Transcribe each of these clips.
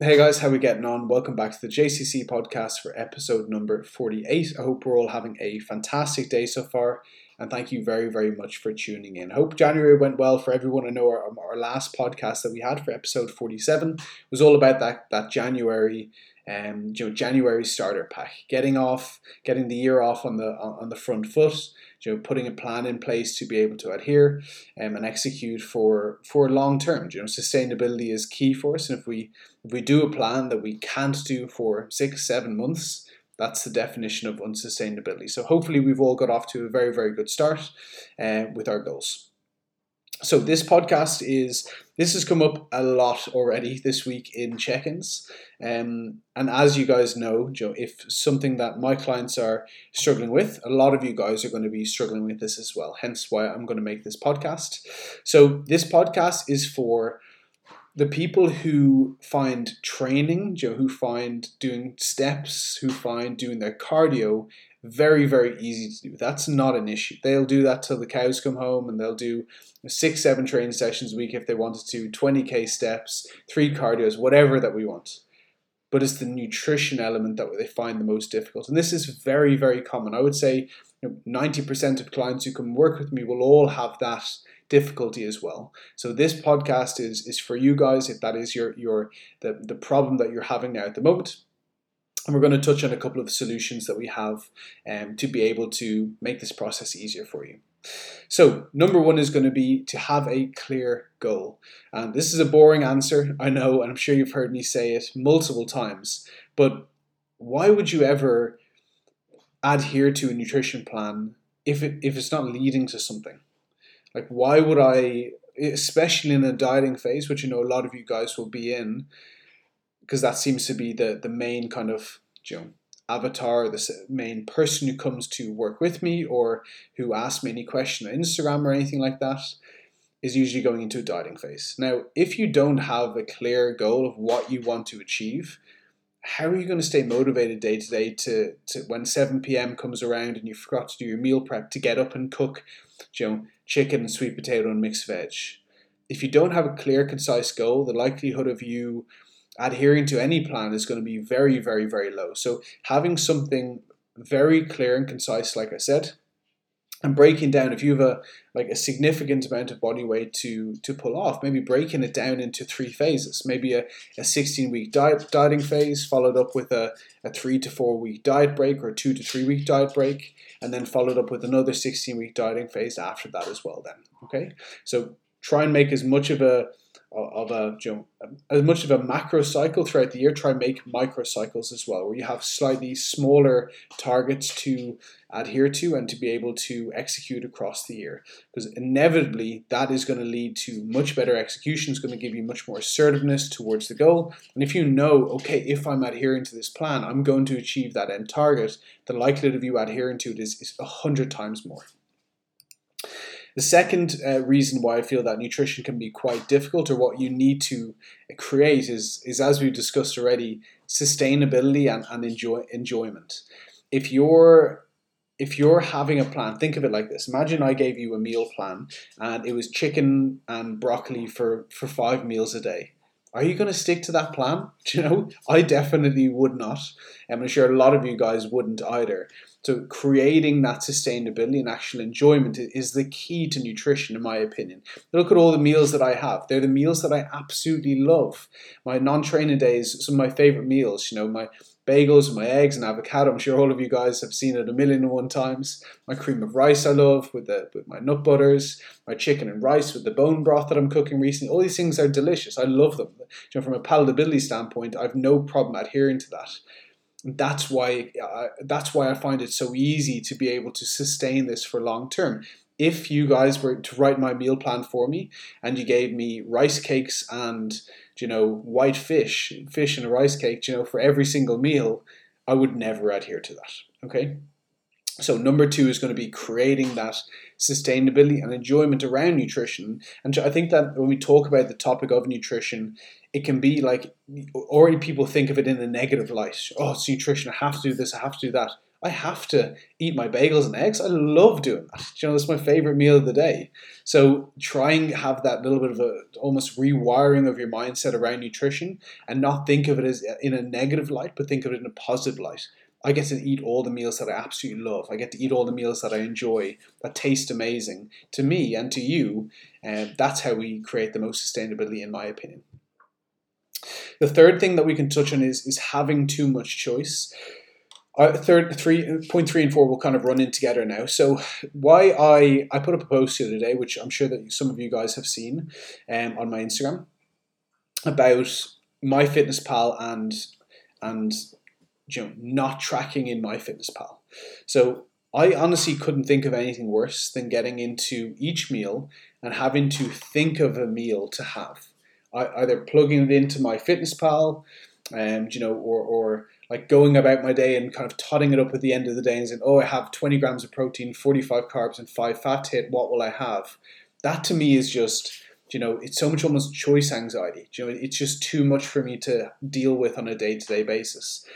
Hey guys, how we getting on? Welcome back to the JCC podcast for episode number 48. I hope we're all having a fantastic day so far, and thank you very, very much for tuning in. I hope January went well for everyone. I know our, our last podcast that we had for episode 47 was all about that, that January um, you know, January starter pack, getting off, getting the year off on the on the front foot, you know, putting a plan in place to be able to adhere um, and execute for for long term. You know, sustainability is key for us, and if we if we do a plan that we can't do for six seven months, that's the definition of unsustainability. So hopefully we've all got off to a very very good start uh, with our goals. So this podcast is this has come up a lot already this week in check-ins, um, and as you guys know, Joe, if something that my clients are struggling with, a lot of you guys are going to be struggling with this as well. Hence why I'm going to make this podcast. So this podcast is for the people who find training, Joe, who find doing steps, who find doing their cardio very, very easy to do. That's not an issue. They'll do that till the cows come home and they'll do six, seven training sessions a week if they wanted to, 20k steps, three cardios, whatever that we want. But it's the nutrition element that they find the most difficult. And this is very, very common. I would say you know, 90% of clients who come work with me will all have that difficulty as well. So this podcast is is for you guys if that is your your the, the problem that you're having now at the moment and we're going to touch on a couple of solutions that we have um, to be able to make this process easier for you. So, number one is going to be to have a clear goal. And this is a boring answer, I know, and I'm sure you've heard me say it multiple times. But why would you ever adhere to a nutrition plan if it if it's not leading to something? Like, why would I, especially in a dieting phase, which you know a lot of you guys will be in, because that seems to be the the main kind of you know avatar, the main person who comes to work with me or who asks me any question on Instagram or anything like that is usually going into a dieting phase. Now, if you don't have a clear goal of what you want to achieve, how are you going to stay motivated day to day to, to when 7 p.m. comes around and you forgot to do your meal prep to get up and cook, you know, chicken and sweet potato and mixed veg? If you don't have a clear, concise goal, the likelihood of you adhering to any plan is going to be very, very, very low. So having something very clear and concise, like I said, and breaking down if you have a like a significant amount of body weight to to pull off maybe breaking it down into three phases maybe a, a 16 week diet dieting phase followed up with a, a three to four week diet break or two to three week diet break and then followed up with another 16 week dieting phase after that as well then okay so try and make as much of a of a you know, as much of a macro cycle throughout the year. Try and make micro cycles as well, where you have slightly smaller targets to adhere to and to be able to execute across the year. Because inevitably, that is going to lead to much better execution. It's going to give you much more assertiveness towards the goal. And if you know, okay, if I'm adhering to this plan, I'm going to achieve that end target, the likelihood of you adhering to it is a hundred times more. The second uh, reason why I feel that nutrition can be quite difficult, or what you need to create, is is as we've discussed already, sustainability and, and enjoy enjoyment. If you're if you're having a plan, think of it like this. Imagine I gave you a meal plan and it was chicken and broccoli for, for five meals a day. Are you going to stick to that plan? Do you know, I definitely would not. I'm sure a lot of you guys wouldn't either. So creating that sustainability and actual enjoyment is the key to nutrition, in my opinion. Look at all the meals that I have. They're the meals that I absolutely love. My non-training days, some of my favorite meals. You know, my bagels, my eggs, and avocado. I'm sure all of you guys have seen it a million and one times. My cream of rice I love with the with my nut butters. My chicken and rice with the bone broth that I'm cooking recently. All these things are delicious. I love them. You know, from a palatability standpoint, I've no problem adhering to that that's why uh, that's why I find it so easy to be able to sustain this for long term. If you guys were to write my meal plan for me and you gave me rice cakes and you know white fish, fish and a rice cake, you know for every single meal, I would never adhere to that. Okay. So number two is going to be creating that sustainability and enjoyment around nutrition. And I think that when we talk about the topic of nutrition, it can be like already people think of it in a negative light. Oh, it's nutrition. I have to do this. I have to do that. I have to eat my bagels and eggs. I love doing that. You know, it's my favorite meal of the day. So try and have that little bit of a almost rewiring of your mindset around nutrition and not think of it as in a negative light, but think of it in a positive light. I get to eat all the meals that I absolutely love. I get to eat all the meals that I enjoy, that taste amazing to me and to you. And uh, that's how we create the most sustainability, in my opinion. The third thing that we can touch on is, is having too much choice. Uh, third three point three and four will kind of run in together now. So why I I put up a post the other day, which I'm sure that some of you guys have seen, um, on my Instagram, about MyFitnessPal and and you know not tracking in MyFitnessPal. So I honestly couldn't think of anything worse than getting into each meal and having to think of a meal to have. I, either plugging it into MyFitnessPal, um, you know, or or like going about my day and kind of totting it up at the end of the day and saying, oh, I have 20 grams of protein, 45 carbs, and five fat hit. What will I have? That to me is just, you know, it's so much almost choice anxiety. You know, it's just too much for me to deal with on a day to day basis.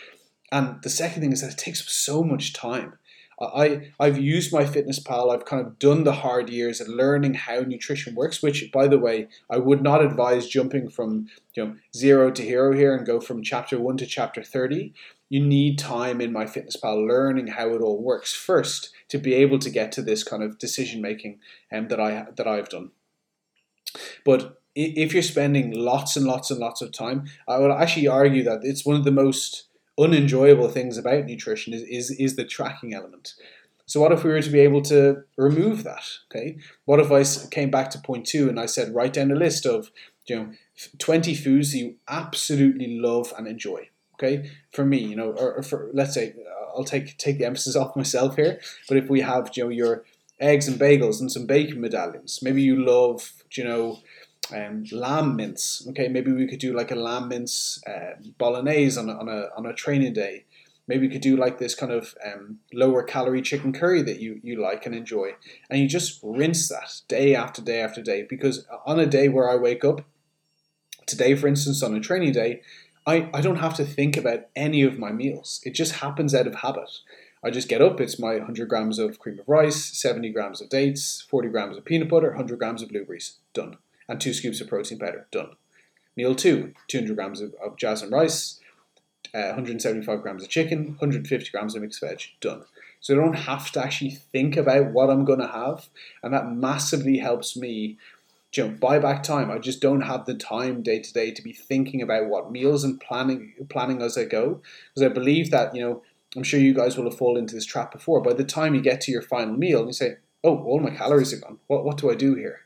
And the second thing is that it takes so much time. I, I've used MyFitnessPal. I've kind of done the hard years at learning how nutrition works, which, by the way, I would not advise jumping from you know zero to hero here and go from chapter one to chapter 30. You need time in MyFitnessPal learning how it all works first to be able to get to this kind of decision making um, that I that I've done. But if you're spending lots and lots and lots of time, I would actually argue that it's one of the most unenjoyable things about nutrition is, is, is the tracking element. So what if we were to be able to remove that? Okay, what if I came back to point two and I said write down a list of you know twenty foods that you absolutely love and enjoy. Okay, for me, you know, or, or for let's say uh, I'll take take the emphasis off myself here. But if we have you know your eggs and bagels and some bacon medallions, maybe you love you know um, lamb mince. Okay, maybe we could do like a lamb mince uh, bolognese on a, on a on a training day. Maybe we could do like this kind of um, lower calorie chicken curry that you you like and enjoy, and you just rinse that day after day after day. Because on a day where I wake up, today for instance, on a training day, I, I don't have to think about any of my meals. It just happens out of habit. I just get up, it's my 100 grams of cream of rice, 70 grams of dates, 40 grams of peanut butter, 100 grams of blueberries. Done and two scoops of protein powder. Done. Meal two, 200 grams of, of jasmine rice, uh, 175 grams of chicken, 150 grams of mixed veg. Done. So I don't have to actually think about what I'm going to have, and that massively helps me. You know, buy back time. I just don't have the time day to day to be thinking about what meals and planning planning as I go. Because I believe that you know, I'm sure you guys will have fallen into this trap before. By the time you get to your final meal, you say, "Oh, all my calories are gone. What what do I do here?"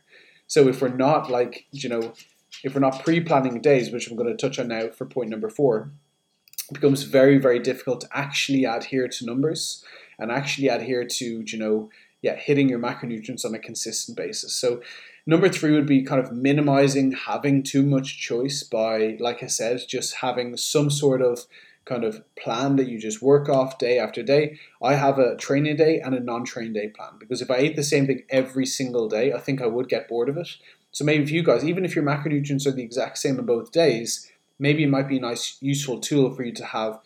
So if we're not like, you know, if we're not pre-planning days, which I'm going to touch on now for point number four, it becomes very, very difficult to actually adhere to numbers and actually adhere to, you know, yeah, hitting your macronutrients on a consistent basis. So number three would be kind of minimizing having too much choice by, like I said, just having some sort of kind of plan that you just work off day after day. I have a training day and a non training day plan because if I ate the same thing every single day, I think I would get bored of it. So maybe for you guys, even if your macronutrients are the exact same on both days, maybe it might be a nice, useful tool for you to have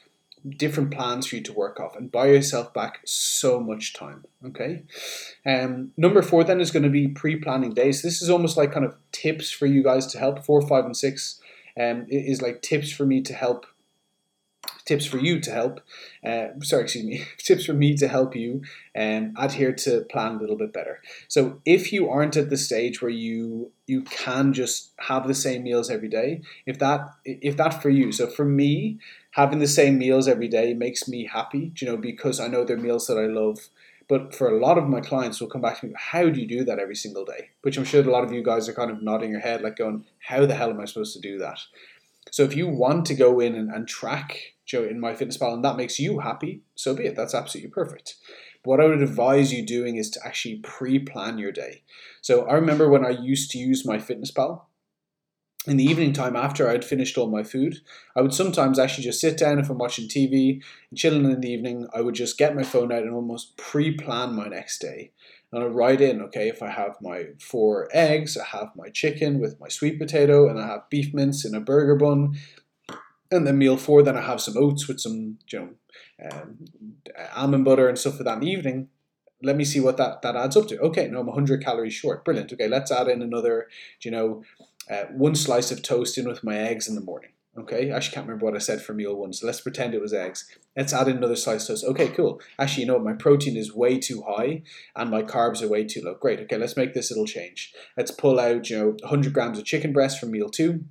different plans for you to work off and buy yourself back so much time. Okay. Um, number four then is going to be pre-planning days. This is almost like kind of tips for you guys to help. Four, five, and six um, is like tips for me to help tips for you to help. Uh, sorry, excuse me. tips for me to help you um, adhere to plan a little bit better. So if you aren't at the stage where you you can just have the same meals every day, if that if that for you, so for me, having the same meals every day makes me happy. You know, because I know they're meals that I love. But for a lot of my clients will come back to me, how do you do that every single day? Which I'm sure a lot of you guys are kind of nodding your head, like going, how the hell am I supposed to do that? So if you want to go in and, and track Joe in MyFitnessPal and that makes you happy, so be it. That's absolutely perfect. But what I would advise you doing is to actually pre-plan your day. So I remember when I used to use MyFitnessPal, in the evening time after I'd finished all my food, I would sometimes actually just sit down if I'm watching TV and chilling in the evening. I would just get my phone out and almost pre-plan my next day. And I write in, okay, if I have my four eggs, I have my chicken with my sweet potato, and I have beef mince in a burger bun, And then meal four, then I have some oats with some, you know, um, almond butter and stuff for that in the evening. Let me see what that, that adds up to. Okay, no, I'm 100 calories short. Brilliant. Okay, let's add in another, you know, uh, one slice of toast in with my eggs in the morning. Okay, I actually can't remember what I said for meal one, so let's pretend it was eggs. Let's add in another slice of toast. Okay, cool. Actually, you know what? My protein is way too high and my carbs are way too low. Great. Okay, let's make this little change. Let's pull out, you know, 100 grams of chicken breast for meal two,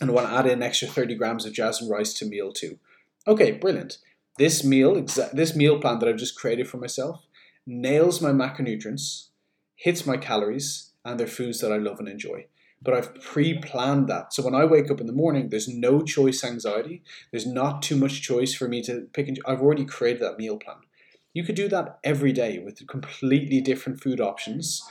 and want to add in extra 30 grams of jasmine rice to meal two. Okay, brilliant. This meal, exa- this meal plan that I've just created for myself, nails my macronutrients, hits my calories, and they're foods that I love and enjoy but I've pre planned that. So when I wake up in the morning, there's no choice anxiety. There's not too much choice for me to pick and I've already created that meal plan. You could do that every day with completely different food options,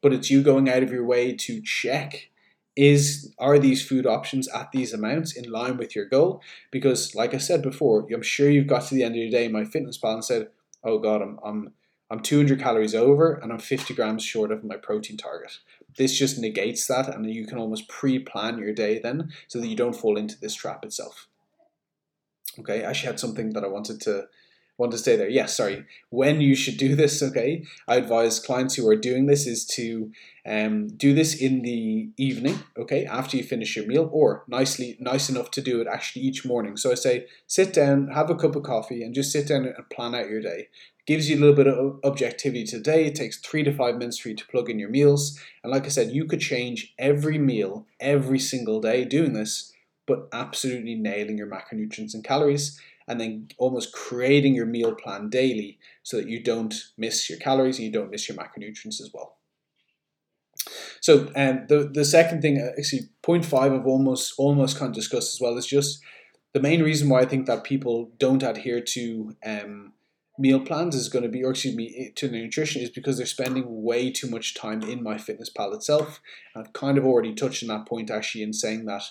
but it's you going out of your way to check is are these food options at these amounts in line with your goal? Because like I said before, I'm sure you've got to the end of your day, MyFitnessPal and said, "Oh God, I'm I'm I'm 200 calories over and I'm 50 grams short of my protein target." This just negates that, and you can almost pre-plan your day then, so that you don't fall into this trap itself. Okay, I actually had something that I wanted to want to stay there. Yes, sorry. When you should do this, okay, I advise clients who are doing this is to um, do this in the evening, okay, after you finish your meal, or nicely nice enough to do it actually each morning. So I say, sit down, have a cup of coffee, and just sit down and plan out your day gives you a little bit of objectivity today. It takes three to five minutes for you to plug in your meals. And like I said, you could change every meal every single day doing this, but absolutely nailing your macronutrients and calories. And then almost creating your meal plan daily so that you don't miss your calories and you don't miss your macronutrients as well. So, um, the the second thing, uh, actually, point five of almost almost kind of discussed as well is just the main reason why I think that people don't adhere to um, meal plans is going to be, or excuse me, to the nutrition is because they're spending way too much time in MyFitnessPal itself. I've kind of already touched on that point actually in saying that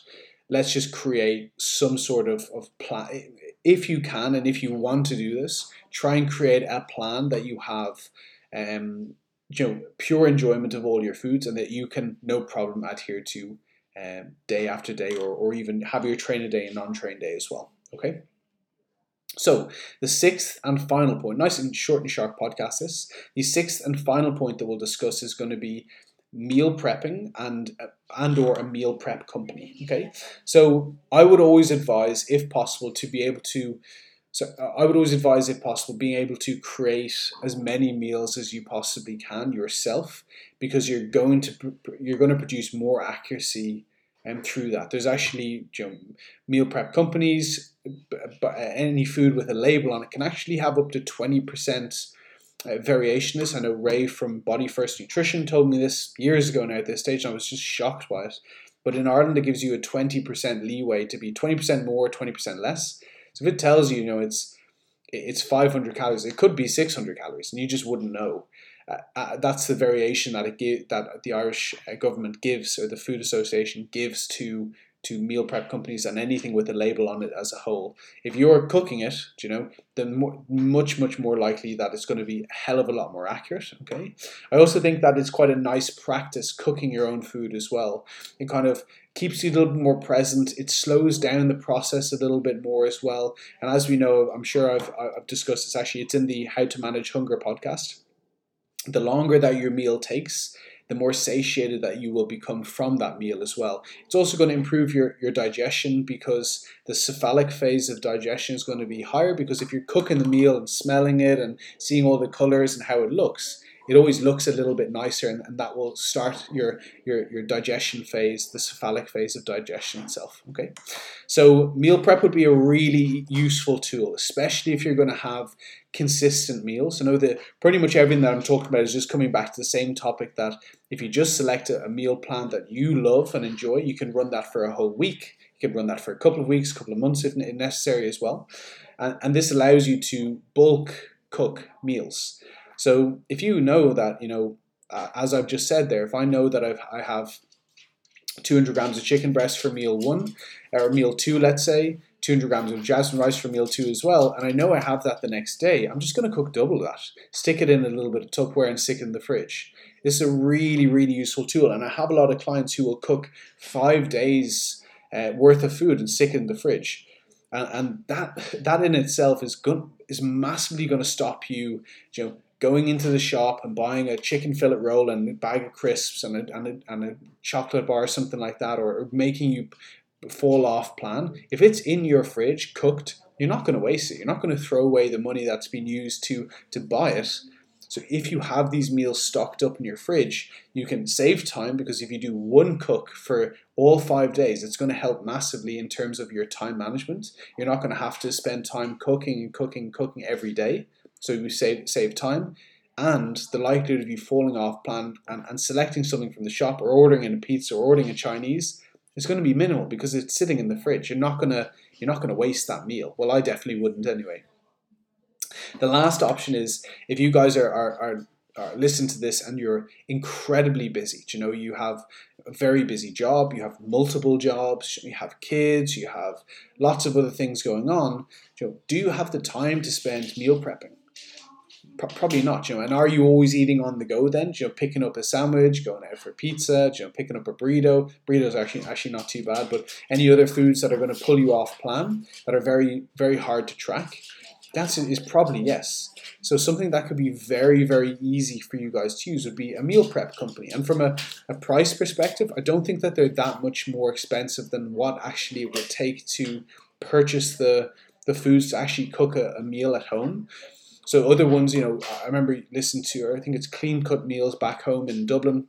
let's just create some sort of, of plan. If you can and if you want to do this, try and create a plan that you have um, you know, pure enjoyment of all your foods and that you can no problem adhere to um, day after day or, or even have your train a day and non-train day as well. Okay. So, the sixth and final point, nice and short and sharp podcast this. The sixth and final point that we'll discuss is going to be meal prepping and and or a meal prep company okay? So i would always advise if possible to be able to so i would always advise if possible being able to create as many meals as you possibly can yourself because you're going to you're going to produce more accuracy and um, through that. There's actually you know, meal prep companies but any food with a label on it can actually have up to 20% uh, variation. I know Ray from Body First Nutrition told me this years ago now at this stage, and I was just shocked by it. But in Ireland, it gives you a 20% leeway to be 20% more, 20% less. So if it tells you, you know, it's it's 500 calories, it could be 600 calories, and you just wouldn't know. Uh, uh, that's the variation that it give, that the Irish uh, government gives, or the Food Association gives to to meal prep companies and anything with a label on it as a whole. If you're cooking it, you know, then much much more likely that it's going to be a hell of a lot more accurate. Okay, I also think that it's quite a nice practice cooking your own food as well. It kind of keeps you a little bit more present. It slows down the process a little bit more as well. And as we know, I'm sure I've I've discussed this actually. It's in the How to Manage Hunger podcast. The longer that your meal takes, the more satiated that you will become from that meal as well. It's also going to improve your, your digestion because the cephalic phase of digestion is going to be higher because if you're cooking the meal and smelling it and seeing all the colors and how it looks, it always looks a little bit nicer and, and that will start your, your, your digestion phase, the cephalic phase of digestion itself. Okay. So meal prep would be a really useful tool, especially if you're going to have consistent meals. I know that pretty much everything that I'm talking about is just coming back to the same topic that if you just select a, a meal plan that you love and enjoy, you can run that for a whole week. You can run that for a couple of weeks, couple of months if necessary as well. And, and this allows you to bulk cook meals. So if you know that, you know, uh, as I've just said there, if I know that I've, I have 200 grams of chicken breast for meal one, or meal two, let's say, 200 grams of jasmine rice for meal two as well, and I know I have that the next day, I'm just going to cook double that. Stick it in a little bit of Tupperware and stick it in the fridge. This is a really, really useful tool, and I have a lot of clients who will cook five days uh, worth of food and stick it in the fridge. And, and that that in itself is good is massively going to stop you, you know, going into the shop and buying a chicken fillet roll and a bag of crisps and a, and a, and a chocolate bar or something like that, or, making you fall off plan. If it's in your fridge cooked, you're not going to waste it. You're not going to throw away the money that's been used to to buy it. So if you have these meals stocked up in your fridge, you can save time because if you do one cook for all five days, it's going to help massively in terms of your time management. You're not going to have to spend time cooking and cooking, cooking every day. So you save save time. And the likelihood of you falling off plan and, and selecting something from the shop or ordering in a pizza or ordering a Chinese is going to be minimal because it's sitting in the fridge. You're not gonna you're not gonna waste that meal. Well, I definitely wouldn't anyway. The last option is if you guys are, are, are, are listen to this and you're incredibly busy. You know, you have a very busy job, you have multiple jobs, you have kids, you have lots of other things going on. You know, do you have the time to spend meal prepping? Probably not, you know. And are you always eating on the go then? You know, picking up a sandwich, going out for pizza, you know, picking up a burrito. Burritos actually actually not too bad, but any other foods that are going to pull you off plan that are very very hard to track. That's is probably yes. So something that could be very, very easy for you guys to use would be a meal prep company. And from a, a price perspective, I don't think that they're that much more expensive than what actually it would take to purchase the the foods to actually cook a, a meal at home. So other ones, you know, I remember listening to, I think it's Clean Cut Meals back home in Dublin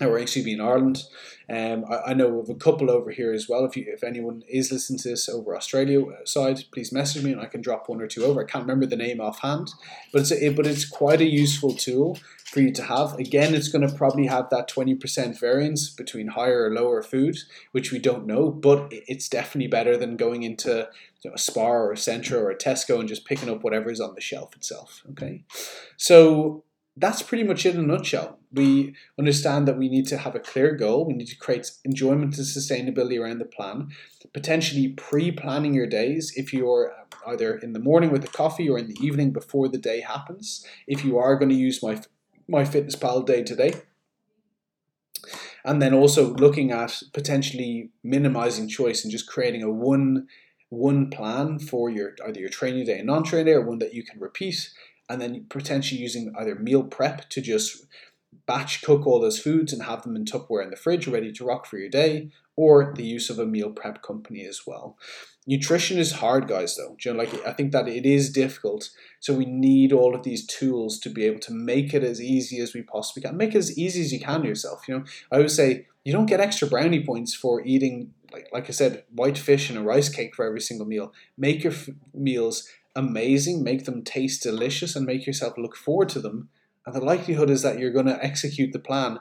or actually in Ireland. Um, I, I, know of a couple over here as well. If you, if anyone is listening to this over Australia side, please message me and I can drop one or two over. I can't remember the name offhand, but it's a, but it's quite a useful tool for you to have. Again, it's going to probably have that twenty percent variance between higher or lower food, which we don't know, but it's definitely better than going into you know, a Spar or a Centra or a Tesco and just picking up whatever is on the shelf itself. Okay, so that's pretty much it in a nutshell. We understand that we need to have a clear goal. We need to create enjoyment and sustainability around the plan. Potentially pre planning your days if you're um, either in the morning with a coffee or in the evening before the day happens. If you are going to use my, MyFitnessPal day. And then also looking at potentially minimizing choice and just creating a one one plan for your either your training day and non-training day or one that you can repeat and then potentially using either meal prep to just batch cook all those foods and have them in Tupperware in the fridge ready to rock for your day, or the use of a meal prep company as well. Nutrition is hard, guys, though. You know, like I think that it is difficult. So we need all of these tools to be able to make it as easy as we possibly can. Make it as easy as you can yourself. You know, I always say you don't get extra brownie points for eating like like I said, white fish and a rice cake for every single meal. Make your f- meals amazing, make them taste delicious, and make yourself look forward to them. And the likelihood is that you're going to execute the plan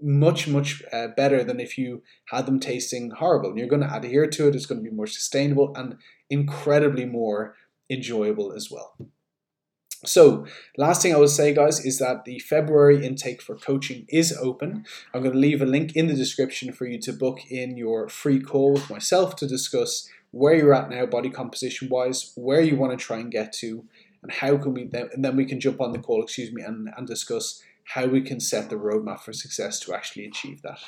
much, much uh, better than if you had them tasting horrible. And you're going to adhere to it, it's going to be more sustainable and incredibly more enjoyable as well. So, last thing I will say, guys, is that the February intake for coaching is open. I'm going to leave a link in the description for you to book in your free call with myself to discuss where you're at now, body composition wise, where you want to try and get to, and how can we then, and then we can jump on the call, excuse me, and, and discuss how we can set the roadmap for success to actually achieve that.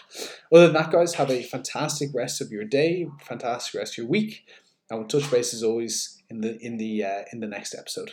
Other than that, guys, have a fantastic rest of your day, fantastic rest of your week, and we'll touch base as always in the in the uh, in the next episode.